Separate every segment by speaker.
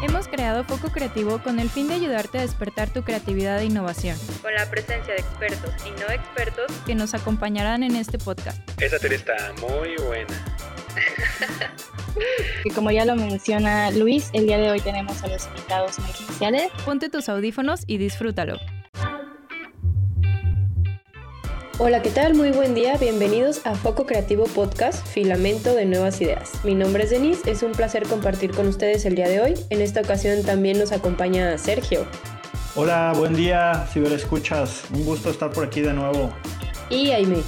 Speaker 1: Hemos creado Foco Creativo con el fin de ayudarte a despertar tu creatividad e innovación.
Speaker 2: Con la presencia de expertos y no expertos
Speaker 1: que nos acompañarán en este podcast.
Speaker 3: Esa teoría está muy buena.
Speaker 4: y como ya lo menciona Luis, el día de hoy tenemos a los invitados muy especiales.
Speaker 1: Ponte tus audífonos y disfrútalo.
Speaker 5: Hola, ¿qué tal? Muy buen día. Bienvenidos a Foco Creativo Podcast, Filamento de Nuevas Ideas. Mi nombre es Denise, es un placer compartir con ustedes el día de hoy. En esta ocasión también nos acompaña Sergio.
Speaker 6: Hola, buen día, escuchas. Un gusto estar por aquí de nuevo.
Speaker 5: Y Aime.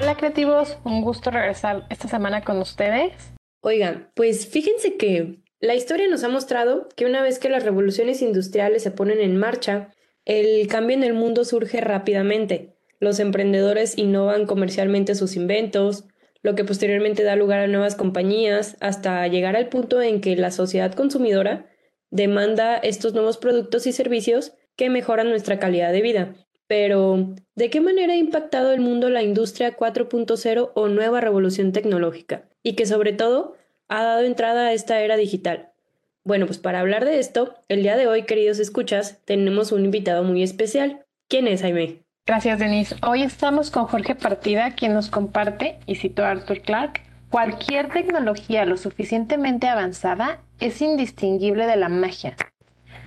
Speaker 7: Hola creativos, un gusto regresar esta semana con ustedes.
Speaker 5: Oigan, pues fíjense que la historia nos ha mostrado que una vez que las revoluciones industriales se ponen en marcha, el cambio en el mundo surge rápidamente. Los emprendedores innovan comercialmente sus inventos, lo que posteriormente da lugar a nuevas compañías, hasta llegar al punto en que la sociedad consumidora demanda estos nuevos productos y servicios que mejoran nuestra calidad de vida. Pero, ¿de qué manera ha impactado el mundo la industria 4.0 o nueva revolución tecnológica? Y que sobre todo ha dado entrada a esta era digital. Bueno, pues para hablar de esto, el día de hoy, queridos escuchas, tenemos un invitado muy especial. ¿Quién es Jaime?
Speaker 7: Gracias, Denise. Hoy estamos con Jorge Partida, quien nos comparte, y cito a Arthur Clarke, cualquier tecnología lo suficientemente avanzada es indistinguible de la magia.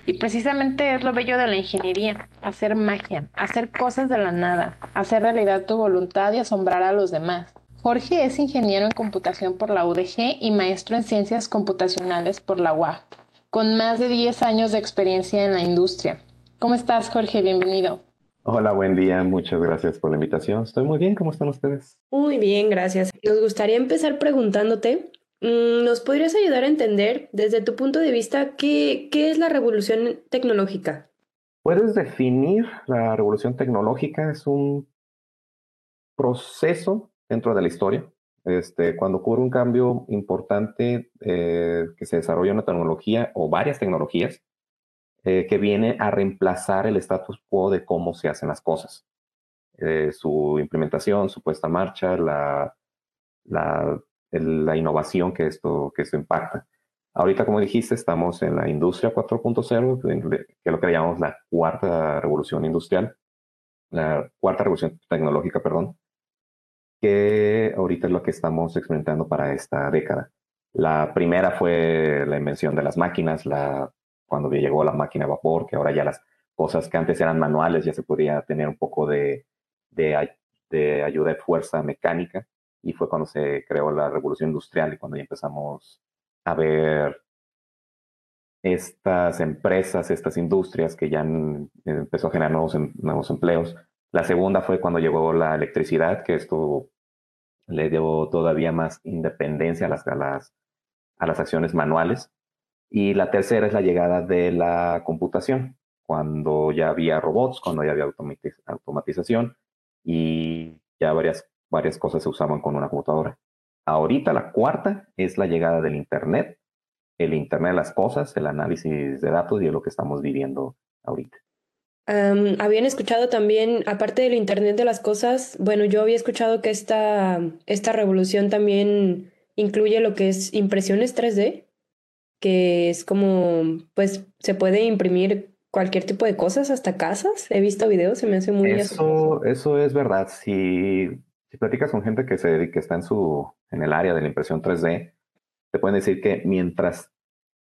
Speaker 7: Y precisamente es lo bello de la ingeniería, hacer magia, hacer cosas de la nada, hacer realidad tu voluntad y asombrar a los demás. Jorge es ingeniero en computación por la UDG y maestro en ciencias computacionales por la UAF, con más de 10 años de experiencia en la industria. ¿Cómo estás, Jorge? Bienvenido.
Speaker 8: Hola, buen día. Muchas gracias por la invitación. Estoy muy bien. ¿Cómo están ustedes?
Speaker 5: Muy bien, gracias. Nos gustaría empezar preguntándote, mm, ¿nos podrías ayudar a entender desde tu punto de vista qué, qué es la revolución tecnológica?
Speaker 8: Puedes definir la revolución tecnológica, es un proceso dentro de la historia. Este, cuando ocurre un cambio importante eh, que se desarrolla una tecnología o varias tecnologías, eh, que viene a reemplazar el status quo de cómo se hacen las cosas. Eh, su implementación, su puesta en marcha, la, la, innovación que esto, que esto impacta. Ahorita, como dijiste, estamos en la industria 4.0, que es lo que llamamos la cuarta revolución industrial, la cuarta revolución tecnológica, perdón, que ahorita es lo que estamos experimentando para esta década. La primera fue la invención de las máquinas, la cuando llegó la máquina a vapor, que ahora ya las cosas que antes eran manuales ya se podía tener un poco de, ayuda de fuerza mecánica y fue cuando se creó la revolución industrial y cuando ya empezamos a ver estas empresas, estas industrias que ya empezó a generar nuevos, em, nuevos empleos. La segunda fue cuando llegó la electricidad, que esto le dio todavía más independencia a las acciones manuales. Y la tercera es la llegada de la computación, cuando ya había robots, cuando ya había automatización y ya varias, varias cosas se usaban con una computadora. Ahorita la cuarta es la llegada del Internet, el Internet de las cosas, el análisis de datos y es lo que estamos viviendo ahorita.
Speaker 5: habían escuchado también, aparte del Internet de las cosas, bueno, yo había escuchado que esta, esta revolución también incluye lo que es impresiones 3D que es como, pues se puede imprimir cualquier tipo de cosas, hasta casas. He visto videos, se me hace muy
Speaker 8: Eso, eso es verdad. Si, si platicas con gente que, se, que está en, su, en el área de la impresión 3D, te pueden decir que mientras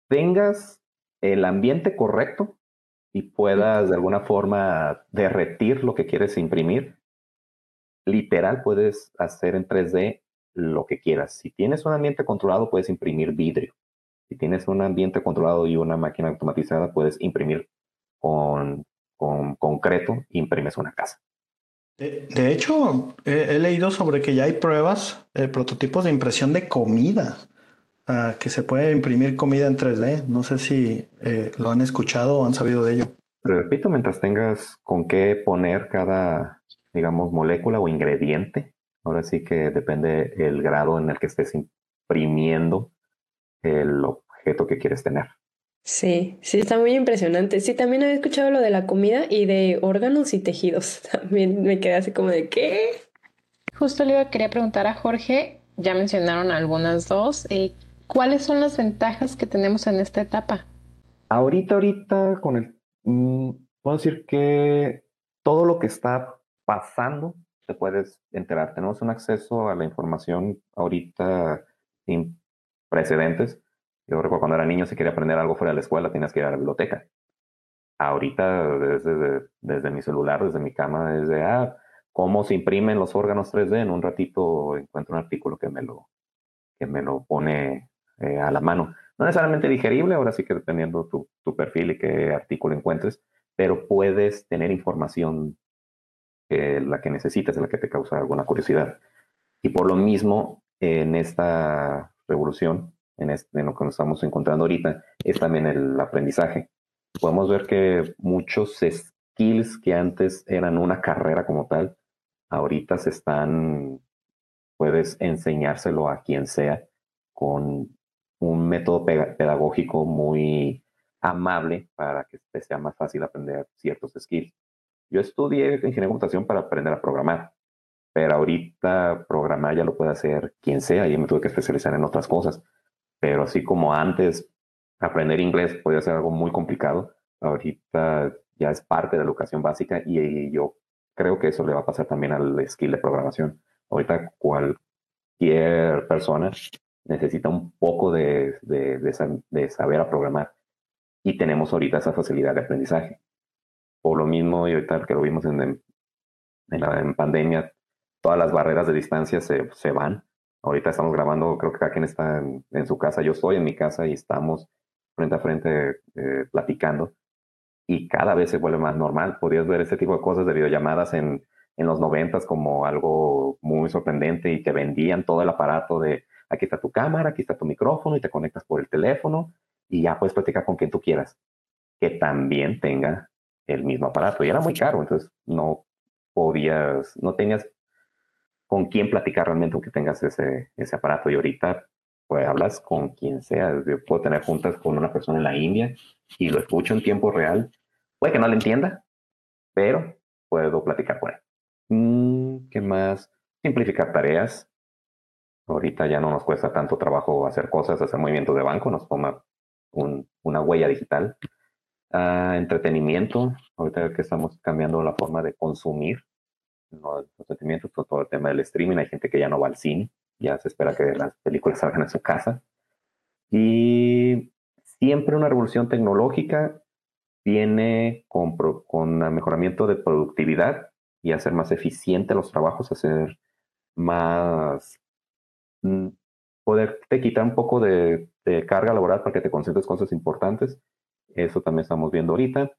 Speaker 8: tengas el ambiente correcto y puedas de alguna forma derretir lo que quieres imprimir, literal puedes hacer en 3D lo que quieras. Si tienes un ambiente controlado, puedes imprimir vidrio. Si tienes un ambiente controlado y una máquina automatizada, puedes imprimir con, con concreto, imprimes una casa.
Speaker 6: De, hecho, he, leído sobre que ya hay pruebas, eh, prototipos de impresión de comida, ah, que se puede imprimir comida en 3D. No sé si eh, lo han escuchado o han sabido de ello.
Speaker 8: repito, mientras tengas con qué poner cada, digamos, molécula o ingrediente, ahora sí que depende el grado en el que estés imprimiendo el objeto que quieres tener.
Speaker 5: Sí, sí, está muy impresionante. Sí, también había escuchado lo de la comida y de órganos y tejidos. También me quedé así como de ¿qué?
Speaker 7: Justo le quería preguntar a Jorge, ya mencionaron algunas dos, eh, ¿cuáles son las ventajas que tenemos en esta etapa?
Speaker 8: Ahorita, ahorita, con el, mm, puedo decir que todo lo que está pasando te puedes enterar. Tenemos un acceso a la información ahorita sin precedentes. Yo recuerdo cuando era niño, si quería aprender algo fuera de la escuela, tenías que ir a la biblioteca. Ahorita, desde, desde mi celular, desde mi cama, desde ah, cómo se imprimen los órganos 3D, en un ratito encuentro un artículo que me lo, que me lo pone eh, a la mano. No necesariamente digerible, ahora sí que dependiendo tu, tu perfil y qué artículo encuentres, pero puedes tener información la que necesitas, la que te causa alguna curiosidad. Y por lo mismo, en esta revolución, en, este, en lo que nos estamos encontrando ahorita, es también el aprendizaje. Podemos ver que muchos skills que antes eran una carrera como tal, ahorita se están, puedes enseñárselo a quien sea con un método pedagógico muy amable para que te sea más fácil aprender ciertos skills. Yo estudié ingeniería de computación para aprender a programar, pero ahorita programar ya lo puede hacer quien sea y me tuve que especializar en otras cosas. Pero así como antes aprender inglés podía ser algo muy complicado, ahorita ya es parte de la educación básica y, yo creo que eso le va a pasar también al skill de programación. Ahorita cualquier persona necesita un poco de, de, saber a programar y tenemos ahorita esa facilidad de aprendizaje. Por lo mismo, y ahorita que lo vimos en, la pandemia, todas las barreras de distancia se, se, van. Ahorita estamos grabando, creo que cada quien está en, en, su casa, yo estoy en mi casa y estamos frente a frente eh, platicando y cada vez se vuelve más normal. Podías ver ese tipo de cosas de videollamadas en, en los noventas como algo muy sorprendente y te vendían todo el aparato de aquí está tu cámara, aquí está tu micrófono y te conectas por el teléfono y ya puedes platicar con quien tú quieras, que también tenga el mismo aparato. Y era muy caro, entonces no podías, no tenías con quién platicar realmente aunque tengas ese, ese aparato. Y ahorita, pues hablas con quien sea. Yo puedo tener juntas con una persona en la India y lo escucho en tiempo real. Puede que no le entienda, pero puedo platicar con él. Mm, ¿Qué más? Simplificar tareas. Ahorita ya no nos cuesta tanto trabajo hacer cosas, hacer movimientos de banco, nos toma una huella digital. Uh, entretenimiento, ahorita que estamos cambiando la forma de consumir ¿no? entretenimiento, todo, todo el tema del streaming, hay gente que ya no va al cine, ya se espera que las películas salgan en su casa. Y siempre una revolución tecnológica viene con, con mejoramiento de productividad y hacer más eficiente los trabajos, hacer más, mm, poderte quitar un poco de, de carga laboral para que te concentres en cosas importantes eso también estamos viendo ahorita.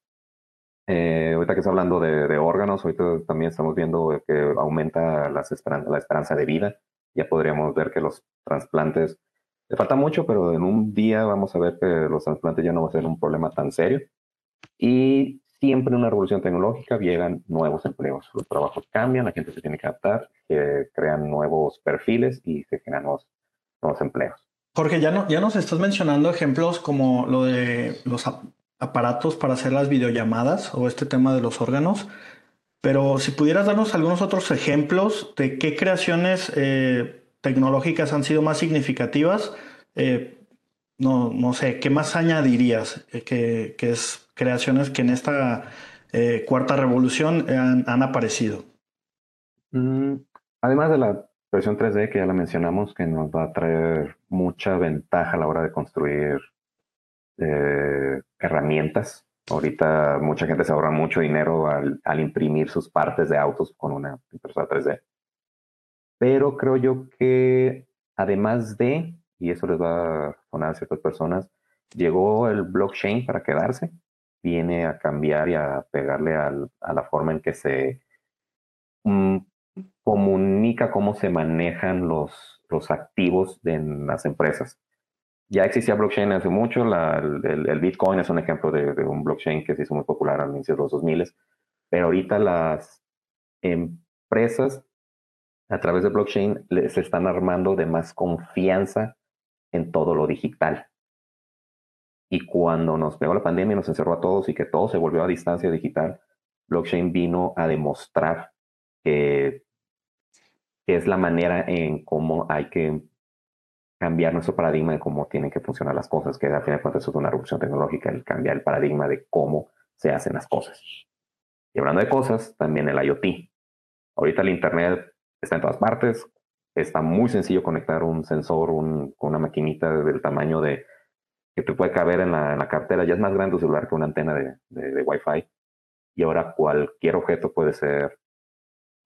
Speaker 8: Eh, ahorita que está hablando de, órganos, ahorita también estamos viendo que aumenta la esperanza de vida. Ya podríamos ver que los trasplantes, le falta mucho, pero en un día vamos a ver que los trasplantes ya no va a ser un problema tan serio. Y siempre en una revolución tecnológica llegan nuevos empleos. Los trabajos cambian, la gente se tiene que adaptar, que crean nuevos perfiles y se generan nuevos empleos.
Speaker 6: Jorge, ya, no, ya nos estás mencionando ejemplos como lo de los aparatos para hacer las videollamadas o este tema de los órganos, pero si pudieras darnos algunos otros ejemplos de qué creaciones eh, tecnológicas han sido más significativas, eh, no, no sé, ¿qué más añadirías? Eh, que, que, es creaciones que en esta cuarta revolución han, han aparecido.
Speaker 8: Mm, además de la versión 3D que ya la mencionamos, que nos va a traer mucha ventaja a la hora de construir eh, herramientas. Ahorita mucha gente se ahorra mucho dinero al, imprimir sus partes de autos con una impresora 3D. Pero creo yo que además de, y eso les va a sonar a ciertas personas, llegó el blockchain para quedarse, viene a cambiar y a pegarle a la forma en que se mm, comunica cómo se manejan los, los activos de, en las empresas. Ya existía blockchain hace mucho, el, Bitcoin es un ejemplo de, un blockchain que se hizo muy popular al inicio de los 2000, pero ahorita las empresas a través de blockchain se están armando de más confianza en todo lo digital. Y cuando nos pegó la pandemia y nos encerró a todos y que todo se volvió a distancia digital, blockchain vino a demostrar que es la manera en cómo hay que cambiar nuestro paradigma de cómo tienen que funcionar las cosas, que al final de cuentas es una revolución tecnológica, el cambiar el paradigma de cómo se hacen las cosas. Y hablando de cosas, también el IoT. Ahorita el Internet está en todas partes, está muy sencillo conectar un sensor con una maquinita del tamaño de que te puede caber en la, cartera, ya es más grande tu celular que una antena de, de, Wi-Fi. Y ahora cualquier objeto puede ser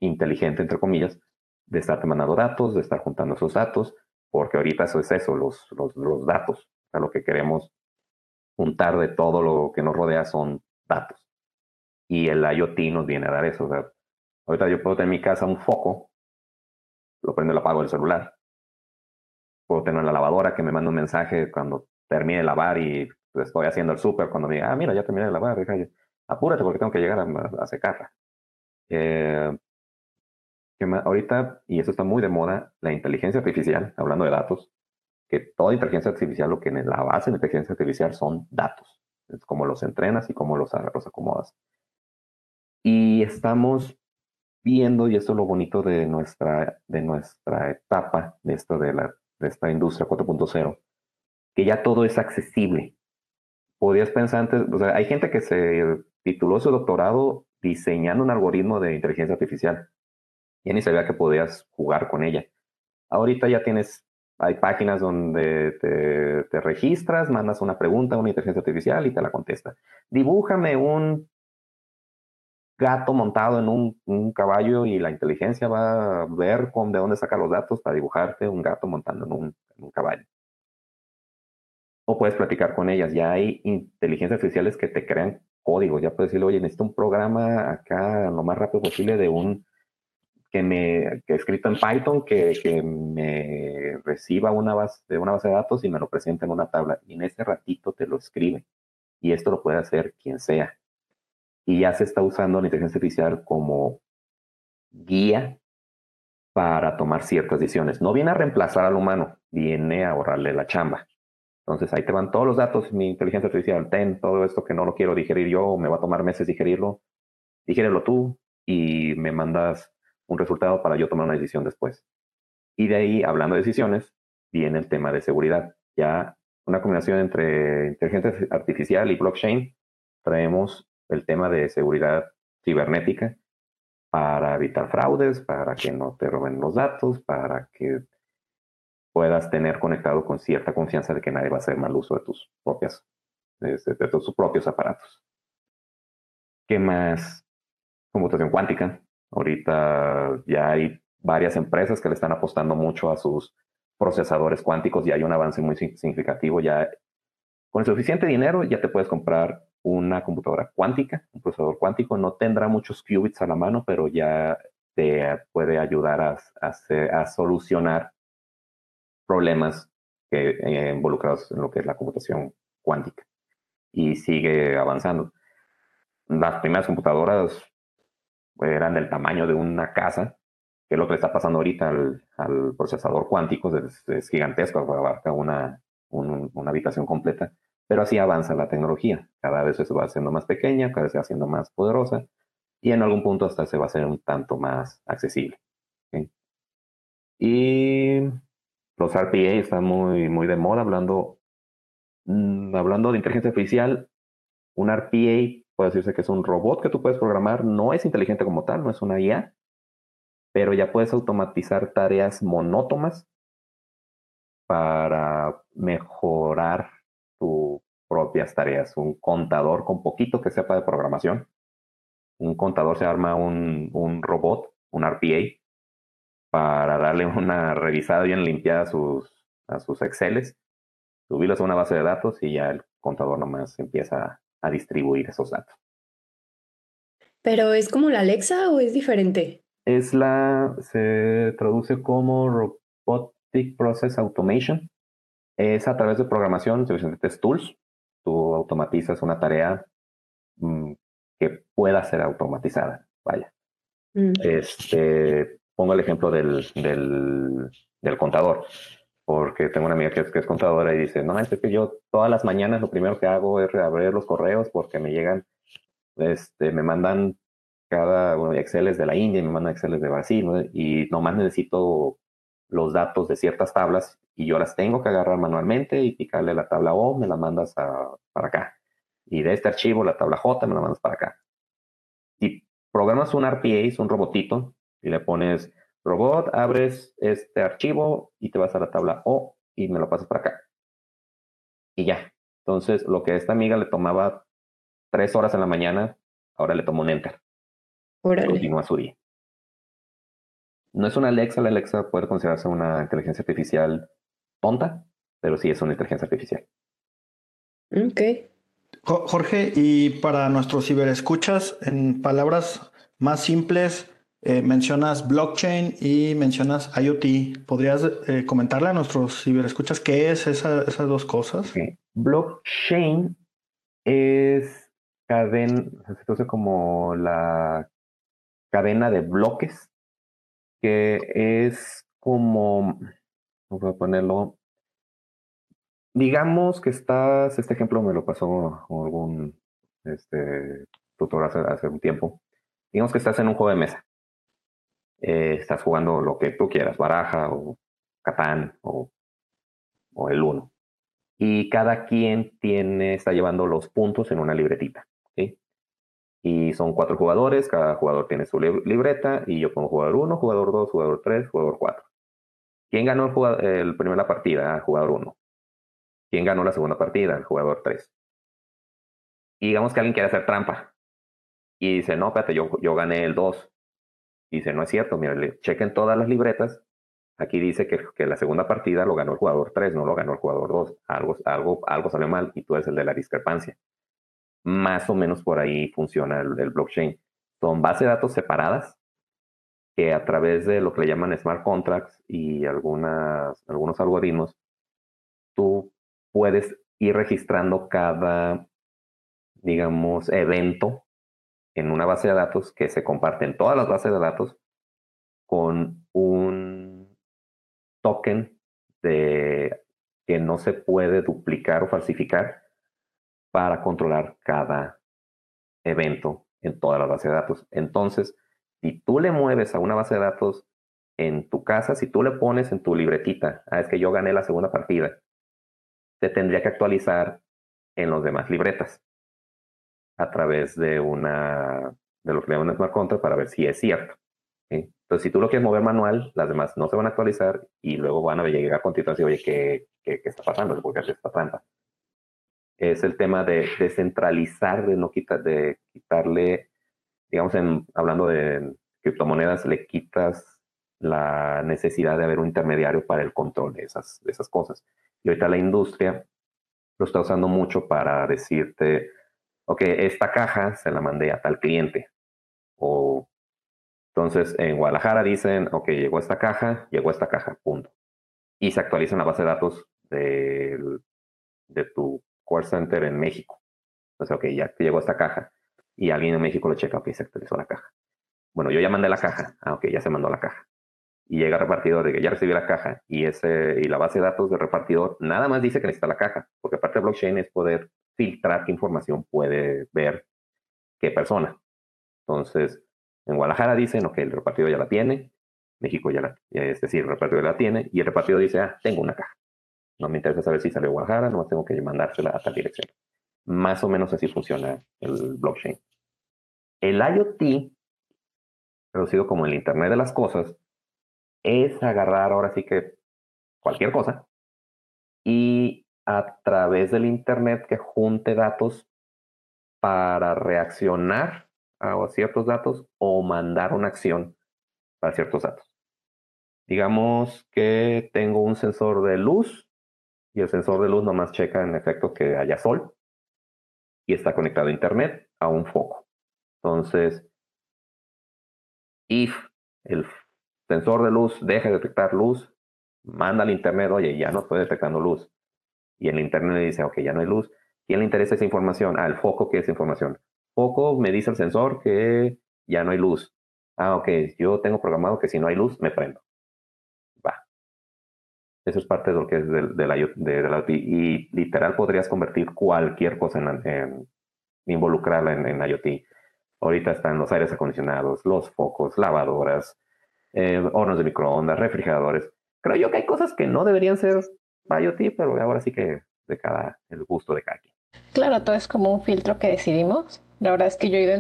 Speaker 8: inteligente, entre comillas, de estar mandando datos, de estar juntando esos datos, porque ahorita eso es eso, los, los, datos. O sea, lo que queremos juntar de todo lo que nos rodea son datos. Y el IoT nos viene a dar eso. O sea, ahorita yo puedo tener en mi casa un foco, lo prendo y lo apago del celular. Puedo tener la lavadora que me manda un mensaje cuando termine de lavar y estoy haciendo el súper, cuando me diga, ah, mira, ya terminé de lavar, apúrate porque tengo que llegar a, a secarla. Eh, ahorita, y eso está muy de moda, la inteligencia artificial, hablando de datos, que toda inteligencia artificial, lo que en la base de inteligencia artificial son datos. Es como los entrenas y cómo los, los acomodas. Y estamos viendo, y esto es lo bonito de nuestra, de nuestra etapa, de, esto de, la, de esta industria 4.0, que ya todo es accesible. Podías pensar antes, o sea, hay gente que se tituló su doctorado diseñando un algoritmo de inteligencia artificial ya ni sabía que podías jugar con ella. Ahorita ya tienes, hay páginas donde te, registras, mandas una pregunta a una inteligencia artificial y te la contesta. Dibújame un gato montado en un, caballo y la inteligencia va a ver con, de dónde saca los datos para dibujarte un gato montando en un, en un caballo. O puedes platicar con ellas. Ya hay inteligencias artificiales que te crean código. Ya puedes decirle, oye, necesito un programa acá lo más rápido posible de un que me que escrito en Python que, que, me reciba una base de una base de datos y me lo presente en una tabla. Y en ese ratito te lo escribe. Y esto lo puede hacer quien sea. Y ya se está usando la inteligencia artificial como guía para tomar ciertas decisiones. No viene a reemplazar al humano viene a ahorrarle la chamba. Entonces ahí te van todos los datos mi inteligencia artificial ten todo esto que no lo quiero digerir yo me va a tomar meses digerirlo digérelo tú y me mandas un resultado para yo tomar una decisión después. Y de ahí, hablando de decisiones, viene el tema de seguridad. Ya una combinación entre inteligencia artificial y blockchain, traemos el tema de seguridad cibernética para evitar fraudes, para que no te roben los datos, para que puedas tener conectado con cierta confianza de que nadie va a hacer mal uso de tus propias, de, de tus propios aparatos. ¿Qué más? Computación cuántica, Ahorita ya hay varias empresas que le están apostando mucho a sus procesadores cuánticos y hay un avance muy significativo. Ya con suficiente dinero ya te puedes comprar una computadora cuántica, un procesador cuántico. No tendrá muchos qubits a la mano, pero ya te puede ayudar a, a, solucionar problemas que, eh, involucrados en lo que es la computación cuántica. Y sigue avanzando. Las primeras computadoras eran del tamaño de una casa, que es lo que está pasando ahorita al, procesador cuántico, es, gigantesco, abarca una, una habitación completa, pero así avanza la tecnología, cada vez se va haciendo más pequeña, cada vez se va haciendo más poderosa, y en algún punto hasta se va a hacer un tanto más accesible. Y los RPA están muy, muy de moda, hablando, mm, hablando de inteligencia artificial, un RPA puede decirse que es un robot que tú puedes programar, no es inteligente como tal, no es una IA, pero ya puedes automatizar tareas monótonas para mejorar tus propias tareas. Un contador con poquito que sepa de programación. Un contador se arma un, un robot, un RPA, para darle una revisada bien limpiada a sus, a sus Exceles, subirlos a una base de datos y ya el contador nomás empieza a distribuir esos datos.
Speaker 5: ¿Pero es como la Alexa o es diferente?
Speaker 8: Es la, se traduce como Robotic Process Automation. Es a través de programación, suficientes tools. Tú automatizas una tarea mm, que pueda ser automatizada. Vaya. Mm. Este, pongo el ejemplo del, del, del contador porque tengo una amiga que es, que es contadora y dice, no, es que yo todas las mañanas lo primero que hago es reabrir los correos porque me llegan, este, me mandan cada, bueno, Exceles de la India y me mandan Exceles de Brasil, ¿no? y nomás necesito los datos de ciertas tablas y yo las tengo que agarrar manualmente y picarle la tabla O, me la mandas para acá. Y de este archivo, la tabla J, me la mandas para acá. Si programas un RPA, un robotito, y le pones robot, abres este archivo y te vas a la tabla O y me lo pasas para acá. Y ya. Entonces, lo que a esta amiga le tomaba tres horas en la mañana, ahora le tomó un enter. Continúa su día. No es una Alexa, la Alexa puede considerarse una inteligencia artificial tonta, pero sí es una inteligencia artificial.
Speaker 5: Ok.
Speaker 6: Jorge, y para nuestros ciberescuchas, en palabras más simples, eh, mencionas blockchain y mencionas IoT. ¿Podrías eh, comentarle a nuestros ciberescuchas qué es esas dos cosas?
Speaker 8: Blockchain es cadena, se como la cadena de bloques, que es como, voy a ponerlo, digamos que estás, este ejemplo me lo pasó algún este, tutor hace, hace un tiempo, digamos que estás en un juego de mesa eh, estás jugando lo que tú quieras, baraja o Catán o, o el uno. Y cada quien tiene, está llevando los puntos en una libretita. ¿sí? Y son cuatro jugadores, cada jugador tiene su libreta y yo pongo jugador 1, jugador 2, jugador 3, jugador 4. ¿Quién ganó el, jugador, el primera partida? Jugador 1. ¿Quién ganó la segunda partida? El jugador 3. Y digamos que alguien quiere hacer trampa. Y dice, no, espérate, yo, yo gané el 2 dice, no es cierto, mira, chequen todas las libretas. Aquí dice que, que, la segunda partida lo ganó el jugador 3, no lo ganó el jugador 2. Algo, algo, algo salió mal y tú eres el de la discrepancia. Más o menos por ahí funciona el, blockchain. Son bases de datos separadas que a través de lo que le llaman smart contracts y algunas, algunos algoritmos, tú puedes ir registrando cada, digamos, evento en una base de datos que se comparte en todas las bases de datos con un token que no se puede duplicar o falsificar para controlar cada evento en todas las bases de datos. Entonces, si tú le mueves a una base de datos en tu casa, si tú le pones en tu libretita, ah, es que yo gané la segunda partida, te tendría que actualizar en los demás libretas a través de una de lo que le llaman smart contract para ver si es cierto. Entonces, si tú lo quieres mover manual, las demás no se van a actualizar y luego van a llegar con y decir, oye, ¿qué, qué, qué está pasando? ¿Por qué hace esta trampa? Es el tema de descentralizar, de no quitar, de quitarle, digamos, en, hablando de criptomonedas, le quitas la necesidad de haber un intermediario para el control de esas, de esas cosas. Y ahorita la industria lo está usando mucho para decirte, ok, esta caja se la mandé a tal cliente. O entonces en Guadalajara dicen, ok, llegó esta caja, llegó esta caja, punto. Y se actualiza en la base de datos de, tu core center en México. Entonces, ok, ya llegó esta caja. Y alguien en México lo checa, ok, se actualizó la caja. Bueno, yo ya mandé la caja. Ah, ok, ya se mandó la caja. Y llega el repartidor de que ya recibí la caja y, ese, y la base de datos del repartidor nada más dice que necesita la caja, porque aparte de blockchain es poder filtrar qué información puede ver qué persona. Entonces, en Guadalajara dicen, ok, el repartido ya la tiene, México ya la, es decir, el repartido ya la tiene, y el repartido dice, ah, tengo una caja. No me interesa saber si salió Guadalajara, no tengo que mandársela a tal dirección. Más o menos así funciona el blockchain. El IoT, traducido como el Internet de las Cosas, es agarrar ahora sí que cualquier cosa y a través del Internet que junte datos para reaccionar a ciertos datos o mandar una acción para ciertos datos. Digamos que tengo un sensor de luz y el sensor de luz nomás checa en efecto que haya sol y está conectado a Internet a un foco. Entonces, if el sensor de luz deja de detectar luz, manda al Internet, oye, ya no estoy detectando luz y en internet le dice, ok, ya no hay luz. ¿Quién le interesa esa información? Ah, el foco, ¿qué es información? Foco me dice el sensor que ya no hay luz. Ah, ok, yo tengo programado que si no hay luz, me prendo. Va. Eso es parte de lo que es del. Y literal podrías convertir cualquier cosa en, involucrarla en, IoT. Ahorita están los aires acondicionados, los focos, lavadoras, eh, hornos de microondas, refrigeradores creo yo que hay cosas que no deberían ser IoT, pero ahora sí que de cada, el gusto de cada quien.
Speaker 7: Claro, todo es como un filtro que decidimos. La verdad es que yo he ido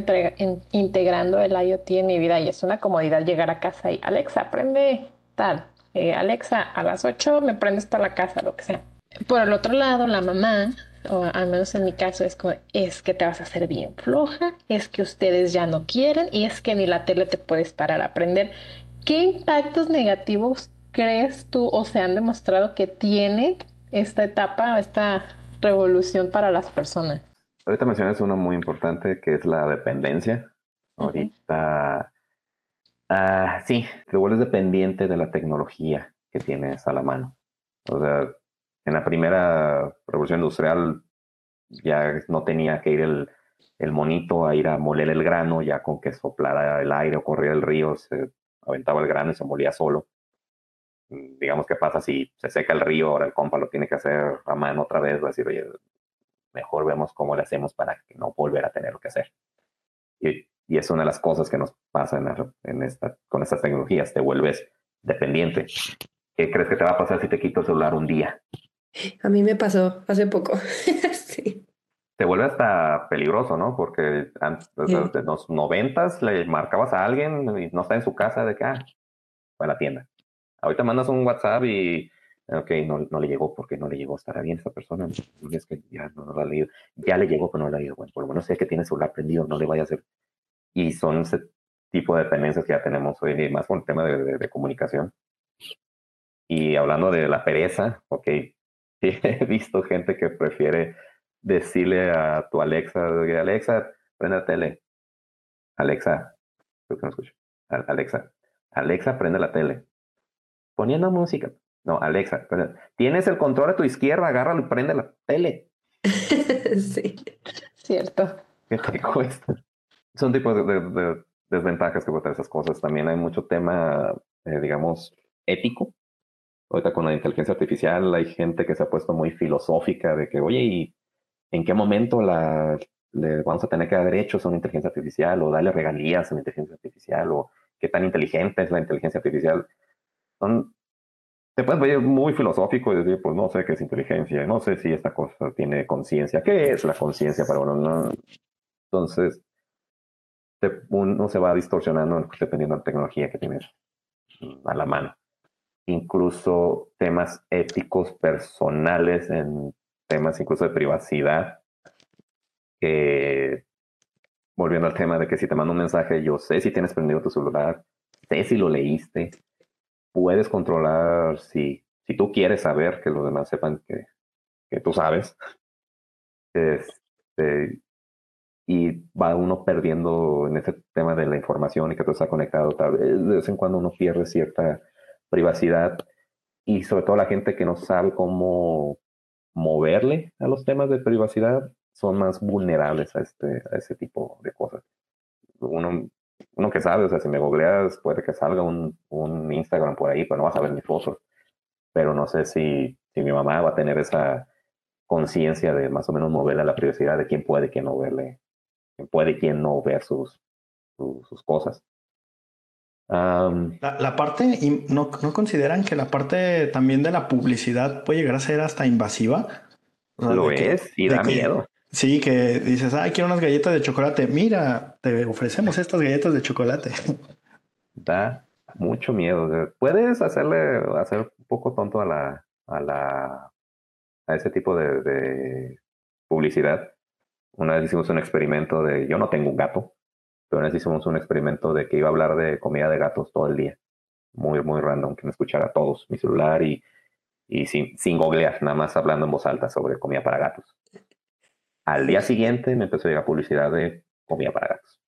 Speaker 7: integrando el IoT en mi vida y es una comodidad llegar a casa y Alexa, prende tal. Eh, Alexa, a las 8 me prende hasta la casa, lo que sea. Por el otro lado, la mamá, o al menos en mi caso, es como, es que te vas a hacer bien floja, es que ustedes ya no quieren y es que ni la tele te puedes parar a aprender. ¿Qué impactos negativos crees tú o se han demostrado que tiene esta etapa, esta revolución para las personas?
Speaker 8: Ahorita mencionas uno muy importante que es la dependencia. Ahorita, uh, sí, te vuelves dependiente de la tecnología que tienes a la mano. O sea, en la primera revolución industrial ya no tenía que ir el, el monito a ir a moler el grano, ya con que soplara el aire o corría el río, se aventaba el grano y se molía solo. Digamos, ¿qué pasa si se seca el río? Ahora el compa lo tiene que hacer a mano otra vez, va a decir, oye, mejor vemos cómo le hacemos para que no volver a tener que hacer. Y, y es una de las cosas que nos pasa en, en esta, con estas tecnologías, te vuelves dependiente. ¿Qué crees que te va a pasar si te quito el celular un día?
Speaker 5: A mí me pasó hace poco. sí.
Speaker 8: Te vuelve hasta peligroso, ¿no? Porque antes, en los noventas le marcabas a alguien y no está en su casa de que, ah, fue a la tienda. Ahorita mandas un WhatsApp y ok, no, no, le llegó porque no le llegó, estará bien esa persona, es que ya no, lo ha leído, ya le llegó pero no lo ha leído, bueno, por lo menos sé que tiene celular prendido, no le vaya a hacer, y son ese tipo de dependencias que ya tenemos hoy más con el tema de, de, comunicación. Y hablando de la pereza, ok, he visto gente que prefiere decirle a tu Alexa, Alexa, prende la tele, Alexa, creo que no escucho, Alexa, Alexa, prende la tele, poniendo música, no, Alexa, tienes el control a tu izquierda, agárralo y prende la tele.
Speaker 5: sí.
Speaker 7: Cierto.
Speaker 8: ¿Qué te cuesta? Son tipos de, desventajas que tener esas cosas. También hay mucho tema, eh, digamos, ético. Ahorita con la inteligencia artificial hay gente que se ha puesto muy filosófica de que, oye, ¿y en qué momento la, le vamos a tener que dar derechos a una inteligencia artificial o darle regalías a una inteligencia artificial o qué tan inteligente es la inteligencia artificial? Son te puedes ver muy filosófico y decir, pues no sé qué es inteligencia, no sé si esta cosa tiene conciencia, ¿qué es la conciencia para uno? No. Entonces, uno se va distorsionando dependiendo de la tecnología que tienes a la mano. Incluso temas éticos personales, en temas incluso de privacidad, volviendo al tema de que si te mando un mensaje, yo sé si tienes prendido tu celular, sé si lo leíste, puedes controlar si, si tú quieres saber que los demás sepan que, que tú sabes. Este, y va uno perdiendo en ese tema de la información y que todo está conectado. Tal vez de vez en cuando uno pierde cierta privacidad y sobre todo la gente que no sabe cómo moverle a los temas de privacidad son más vulnerables a, este, a ese tipo de cosas. Uno uno que sabe, o sea, si me googleas, puede que salga un, un Instagram por ahí, pero no vas a ver mis fotos. Pero no sé si, si mi mamá va a tener esa conciencia de más o menos moverle a la privacidad de quién puede, quién no verle, quién puede y quién no ver sus, sus, cosas.
Speaker 6: la, la, parte, ¿no, ¿no consideran que la parte también de la publicidad puede llegar a ser hasta invasiva?
Speaker 8: lo es y da miedo.
Speaker 6: Sí, que dices, ay, quiero unas galletas de chocolate. Mira, te ofrecemos estas galletas de chocolate.
Speaker 8: Da mucho miedo. Puedes hacerle, hacer un poco tonto a la, a la, a ese tipo de, publicidad. Una vez hicimos un experimento de, yo no tengo un gato, pero una vez hicimos un experimento de que iba a hablar de comida de gatos todo el día. Muy, muy random, que me escuchara todos, mi celular y, y sin, sin googlear, nada más hablando en voz alta sobre comida para gatos. Al día siguiente me empezó a llegar publicidad de comida para gatos.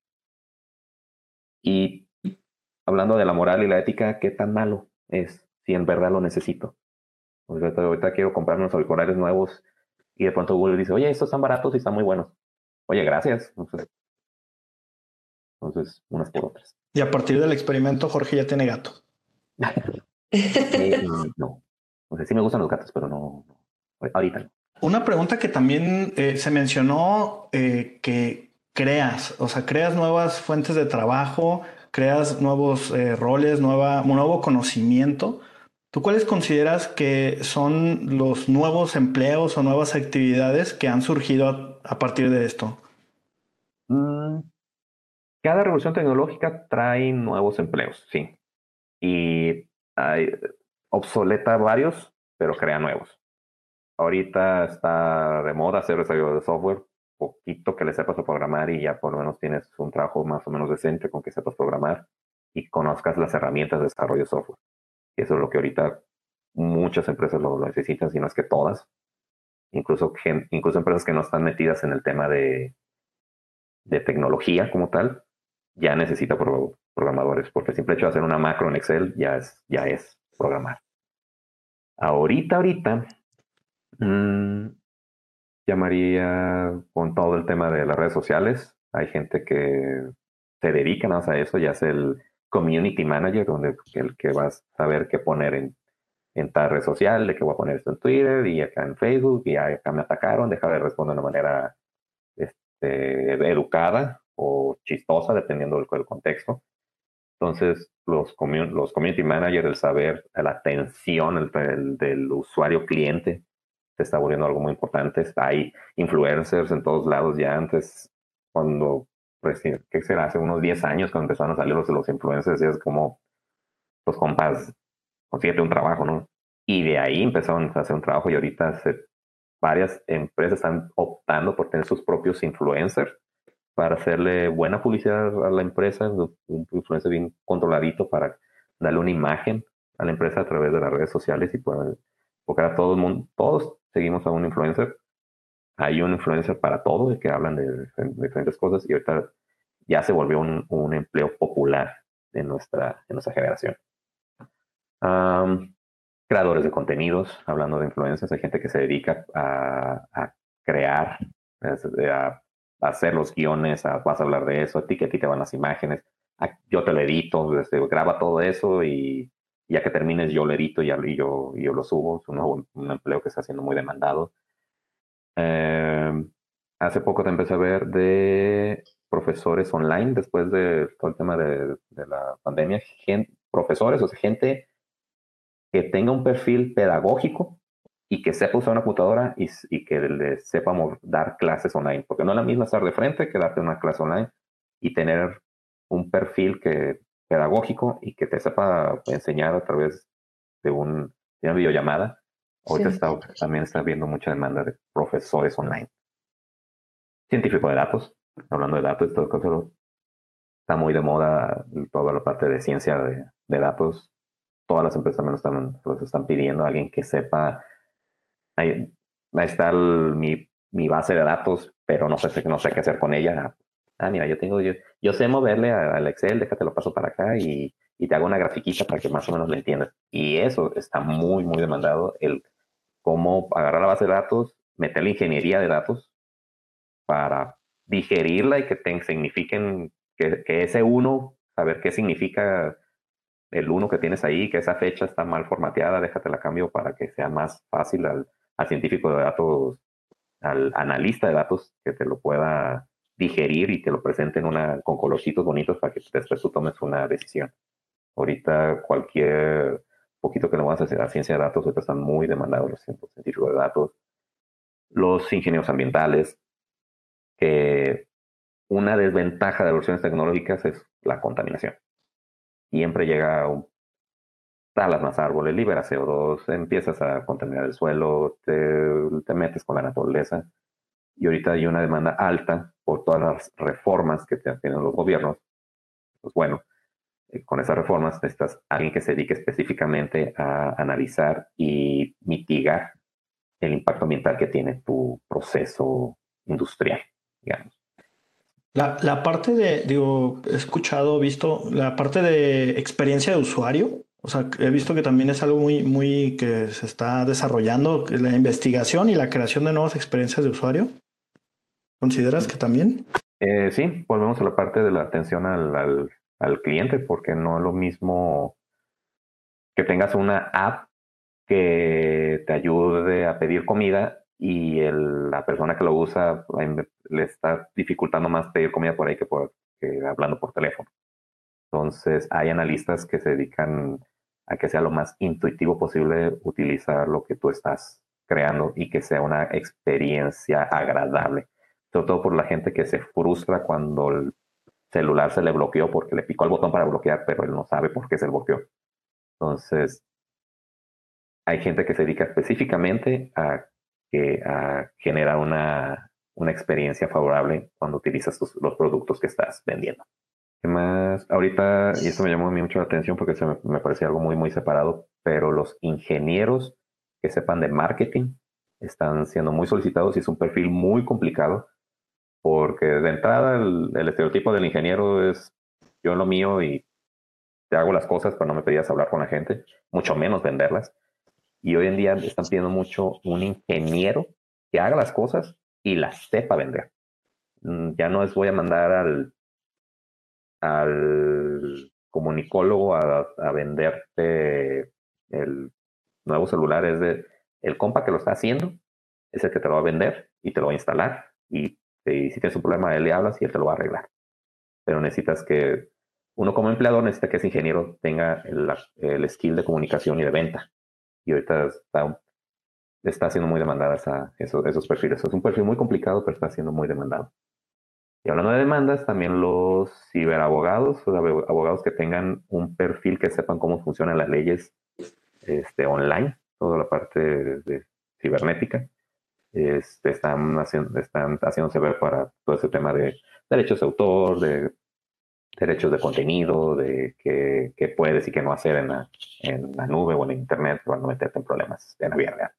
Speaker 8: Y hablando de la moral y la ética, ¿qué tan malo es si en verdad lo necesito? Pues ahorita, quiero comprar unos auriculares nuevos y de pronto Google dice, oye, estos están baratos y están muy buenos. Oye, gracias. Entonces, unas por otras.
Speaker 6: Y a partir del experimento, Jorge ya tiene gato.
Speaker 8: Eh, no. O sea, sí me gustan los gatos, pero no. Ahorita no.
Speaker 6: Una pregunta que también eh, se mencionó eh, que creas, o sea, creas nuevas fuentes de trabajo, creas nuevos eh, roles, nuevo conocimiento. ¿Tú cuáles consideras que son los nuevos empleos o nuevas actividades que han surgido a, partir de esto?
Speaker 8: Mm, cada revolución tecnológica trae nuevos empleos, sí. Y obsoleta varios, pero crea nuevos. Ahorita está de moda hacer desarrollo de software, poquito que le sepas a programar y ya por lo menos tienes un trabajo más o menos decente con que sepas programar y conozcas las herramientas de desarrollo de software. Y eso es lo que ahorita muchas empresas lo, necesitan, si no es que todas. Incluso, incluso empresas que no están metidas en el tema de, de tecnología como tal, ya necesita programadores, porque el simple hecho de hacer una macro en Excel ya es, ya es programar. Ahorita, ahorita, mmm, llamaría con todo el tema de las redes sociales. Hay gente que se dedica más a eso, ya es el community manager, donde el que va a saber qué poner en, en tal red social, de que voy a poner esto en Twitter y acá en Facebook, y acá me atacaron, deja de responder de una manera este, educada o chistosa, dependiendo del, contexto. Entonces, los, los community managers, el saber, la atención el, del usuario cliente, está volviendo algo muy importante. Hay influencers en todos lados ya antes, cuando, pues, ¿qué será? Hace unos 10 años cuando empezaron a salir los, influencers, es como, los compas, consíguete un trabajo, ¿no? Y de ahí empezaron a hacer un trabajo y ahorita varias empresas están optando por tener sus propios influencers para hacerle buena publicidad a la empresa, un influencer bien controladito para darle una imagen a la empresa a través de las redes sociales y poder, porque ahora todo el mundo, todos seguimos a un influencer. Hay un influencer para todo, de que hablan de, diferentes cosas y ahorita ya se volvió un, empleo popular en nuestra, en nuestra generación. creadores de contenidos, hablando de influencers, hay gente que se dedica a, a crear, a, hacer los guiones, vas a hablar de eso, a ti que a ti te van las imágenes, yo te lo edito, este, graba todo eso y ya que termines yo lo edito y, yo, yo lo subo. Es un, un, empleo que está siendo muy demandado. Em, hace poco te empecé a ver de profesores online después de todo el tema de, la pandemia. profesores, o sea, gente que tenga un perfil pedagógico y que sepa usar una computadora y, y que le sepamos dar clases online. Porque no es la misma estar de frente que darte una clase online y tener un perfil que pedagógico y que te sepa enseñar a través de, un, una videollamada. Ahorita está, también está habiendo mucha demanda de profesores online. Científico de datos, hablando de datos, todo está muy de moda toda la parte de ciencia de, datos. Todas las empresas también están, los están pidiendo a alguien que sepa. Ahí, está mi, mi, base de datos, pero no sé, no sé qué hacer con ella ah, mira, yo tengo, yo, yo sé moverle al Excel, déjate lo paso para acá y, y, te hago una grafiquita para que más o menos lo entiendas. Y eso está muy, muy demandado, el cómo agarrar la base de datos, meter la ingeniería de datos para digerirla y que te signifiquen, que, que ese uno, saber qué significa el uno que tienes ahí, que esa fecha está mal formateada, déjate la cambio para que sea más fácil al, al científico de datos, al analista de datos, que te lo pueda digerir y te lo presenten una, con colorcitos bonitos para que después tú tomes una decisión. Ahorita cualquier poquito que no vas a hacer a ciencia de datos, ahorita están muy demandados los científicos de datos, los ingenieros ambientales, que una desventaja de las versiones tecnológicas es la contaminación. Siempre llega un talas más árboles, liberas CO2, empiezas a contaminar el suelo, te, te metes con la naturaleza y ahorita hay una demanda alta por todas las reformas que tienen los gobiernos. Pues bueno, eh, con esas reformas necesitas alguien que se dedique específicamente a analizar y mitigar el impacto ambiental que tiene tu proceso industrial, digamos.
Speaker 6: La, parte de, digo, he escuchado, visto, la parte de experiencia de usuario, o sea, he visto que también es algo muy, muy que se está desarrollando, la investigación y la creación de nuevas experiencias de usuario. ¿Consideras que también?
Speaker 8: Eh, sí, volvemos a la parte de la atención al, al, cliente, porque no es lo mismo que tengas una app que te ayude a pedir comida y la persona que lo usa le está dificultando más pedir comida por ahí que, por, que hablando por teléfono. Entonces, hay analistas que se dedican a que sea lo más intuitivo posible utilizar lo que tú estás creando y que sea una experiencia agradable. Sobre todo por la gente que se frustra cuando el celular se le bloqueó porque le picó el botón para bloquear, pero él no sabe por qué se bloqueó. Entonces, hay gente que se dedica específicamente a, que, a generar una, una experiencia favorable cuando utilizas los productos que estás vendiendo. ¿Qué más? Ahorita, y esto me llamó a mí mucho la atención porque se me, me parecía algo muy, muy separado, pero los ingenieros que sepan de marketing están siendo muy solicitados y es un perfil muy complicado porque de entrada el, el estereotipo del ingeniero es yo lo mío y te hago las cosas, pero no me pedías hablar con la gente, mucho menos venderlas. Y hoy en día están pidiendo mucho un ingeniero que haga las cosas y las sepa vender. Mm, ya no es voy a mandar al al comunicólogo a, a venderte el nuevo celular, es de el compa que lo está haciendo, es el que te lo va a vender y te lo va a instalar. Y, si tienes un problema, él le hablas y él te lo va a arreglar. Pero necesitas que uno como empleador necesita que ese ingeniero tenga el, skill de comunicación y de venta. Y ahorita está, está siendo muy demandada esa, esos, esos perfiles. Es un perfil muy complicado, pero está siendo muy demandado. Y hablando de demandas, también los ciberabogados, los abogados que tengan un perfil que sepan cómo funcionan las leyes este, online, toda la parte de, cibernética, este, están, haciendo, están haciéndose ver para todo ese tema de derechos de autor, de derechos de contenido, de qué, qué puedes y qué no hacer en la, en la nube o en internet para no meterte en problemas en la vida real.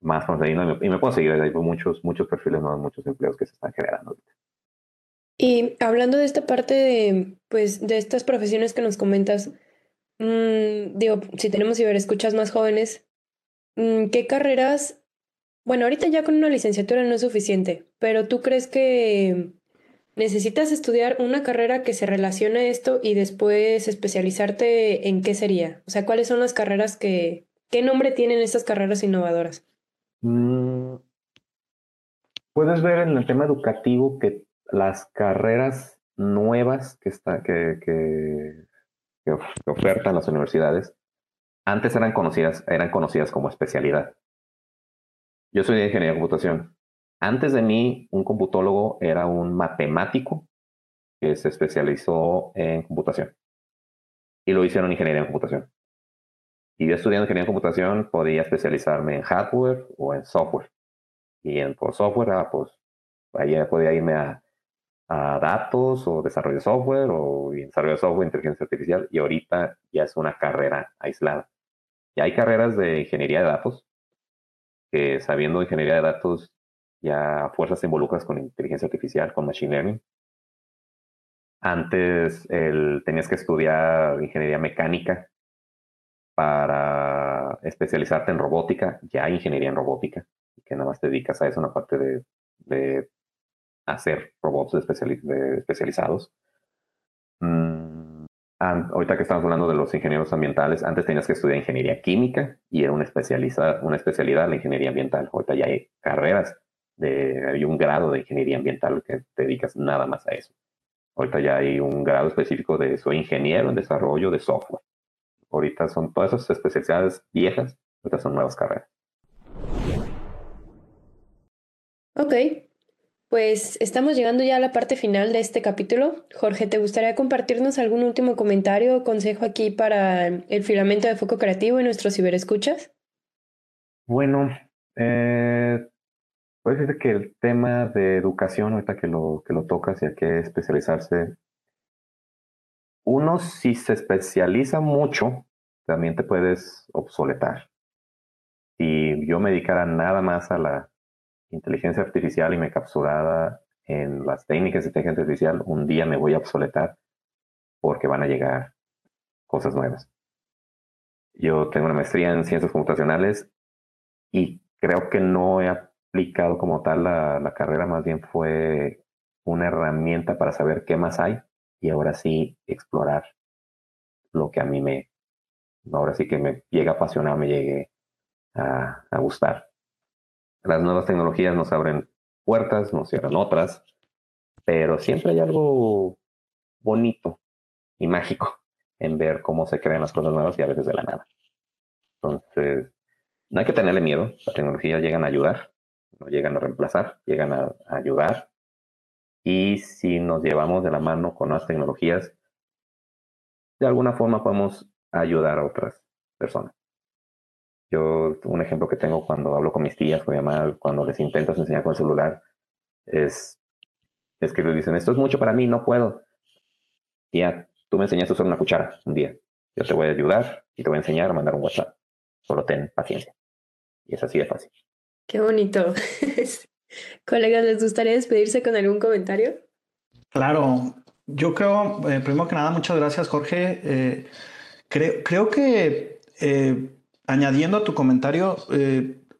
Speaker 8: Más contenido y me, puedo seguir, hay muchos, muchos perfiles muchos empleos que se están generando
Speaker 5: Y hablando de esta parte de, pues, de estas profesiones que nos comentas, mmm, digo, si tenemos escuchas más jóvenes, mmm, ¿qué carreras? Bueno, ahorita ya con una licenciatura no es suficiente, pero ¿tú crees que necesitas estudiar una carrera que se relacione a esto y después especializarte en qué sería? O sea, ¿cuáles son las carreras que, qué nombre tienen estas carreras innovadoras?
Speaker 8: Mm, puedes ver en el tema educativo que las carreras nuevas que, está, que, que, ofertan las universidades antes eran conocidas, eran conocidas como especialidad. Yo soy de ingeniería de computación. Antes de mí, un computólogo era un matemático que se especializó en computación. Y lo hicieron ingeniería en computación. Y yo estudiando ingeniería en computación podía especializarme en hardware o en software. Y en por software, ah, pues ahí podía irme a, a, datos o desarrollo de software o desarrollo de software, inteligencia artificial. Y ahorita ya es una carrera aislada. Y hay carreras de ingeniería de datos que sabiendo ingeniería de datos ya fuerzas te involucras con inteligencia artificial, con machine learning. Antes el, tenías que estudiar ingeniería mecánica para especializarte en robótica, ya hay ingeniería en robótica, que nada más te dedicas a eso, una parte de, de hacer robots especializados. Mm, ahorita que estamos hablando de los ingenieros ambientales, antes tenías que estudiar ingeniería química y era una, una especialidad la ingeniería ambiental. Ahorita ya hay carreras, de, hay un grado de ingeniería ambiental que te dedicas nada más a eso. Ahorita ya hay un grado específico de soy ingeniero en desarrollo de software. Ahorita son todas esas especialidades viejas, ahorita son nuevas carreras.
Speaker 5: Ok, pues estamos llegando ya a la parte final de este capítulo. Jorge, ¿te gustaría compartirnos algún último comentario o consejo aquí para el filamento de foco creativo y nuestros ciberescuchas?
Speaker 8: Bueno, eh, puede ser que el tema de educación, ahorita que lo, que lo tocas y hay que especializarse, uno si se especializa mucho, también te puedes obsoletar. Si yo me dedicara nada más a la inteligencia artificial y me capsurara en las técnicas de inteligencia artificial, un día me voy a obsoletar porque van a llegar cosas nuevas. Yo tengo una maestría en ciencias computacionales y creo que no he aplicado como tal la, carrera, más bien fue una herramienta para saber qué más hay y ahora sí explorar lo que a mí me, ahora sí que me llega a apasionar, me llegue a gustar. Las nuevas tecnologías nos abren puertas, nos cierran otras, pero siempre hay algo bonito y mágico en ver cómo se crean las cosas nuevas y a veces de la nada. Entonces, no hay que tenerle miedo. La tecnología llegan a ayudar, no llegan a reemplazar, llegan a, ayudar. Y si nos llevamos de la mano con las tecnologías, de alguna forma podemos ayudar a otras personas. Yo, un ejemplo que tengo cuando hablo con mis tías o mamá, cuando les intentas enseñar con el celular, es, es que les dicen, esto es mucho para mí, no puedo. Tía, tú me enseñaste a usar una cuchara un día. Yo te voy a ayudar y te voy a enseñar a mandar un WhatsApp. Solo ten paciencia. Y es así de fácil.
Speaker 5: Qué bonito. Colegas, ¿les gustaría despedirse con algún comentario?
Speaker 6: Claro, yo creo, eh, primero que nada, muchas gracias, Jorge. Eh, creo, creo que eh, añadiendo a tu comentario,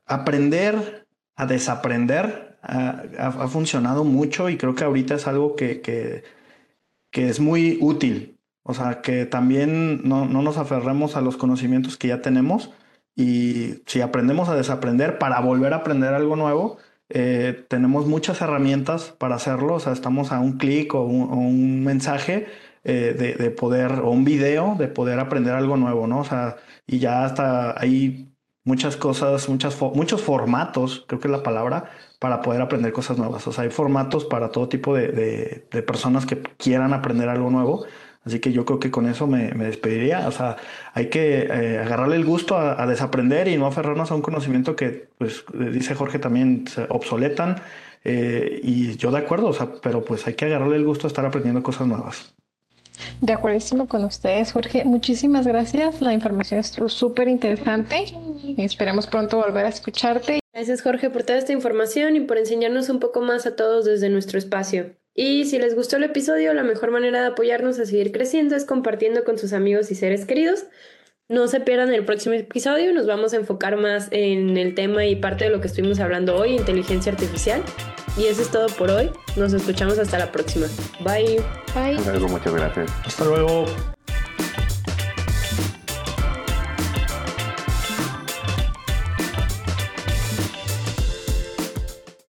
Speaker 6: aprender a desaprender ha, funcionado mucho y creo que ahorita es algo que, que, que es muy útil. O sea, que también no, no, nos aferremos a los conocimientos que ya tenemos, y si aprendemos a desaprender para volver a aprender algo nuevo, eh, tenemos muchas herramientas para hacerlo. O sea, estamos a un clic o, un mensaje eh, de, poder, o un video de poder aprender algo nuevo, ¿no? O sea, y ya hasta hay muchas cosas, muchas muchos formatos, creo que es la palabra, para poder aprender cosas nuevas. O sea, hay formatos para todo tipo de, de personas que quieran aprender algo nuevo. Así que yo creo que con eso me, despediría. O sea, hay que eh, agarrarle el gusto a, desaprender y no aferrarnos a un conocimiento que, pues, dice Jorge también, se obsoletan. Eh, y yo de acuerdo, o sea, pero pues hay que agarrarle el gusto a estar aprendiendo cosas nuevas.
Speaker 7: De acuerdo con ustedes, Jorge. Muchísimas gracias. La información es súper interesante y esperamos pronto volver a escucharte.
Speaker 5: Gracias, Jorge, por toda esta información y por enseñarnos un poco más a todos desde nuestro espacio. Y si les gustó el episodio, la mejor manera de apoyarnos a seguir creciendo es compartiendo con sus amigos y seres queridos. No se pierdan el próximo episodio, nos vamos a enfocar más en el tema y parte de lo que estuvimos hablando hoy, inteligencia artificial. Y eso es todo por hoy. Nos escuchamos hasta la próxima. Bye.
Speaker 7: Bye.
Speaker 8: Hasta luego, muchas gracias.
Speaker 6: Hasta luego.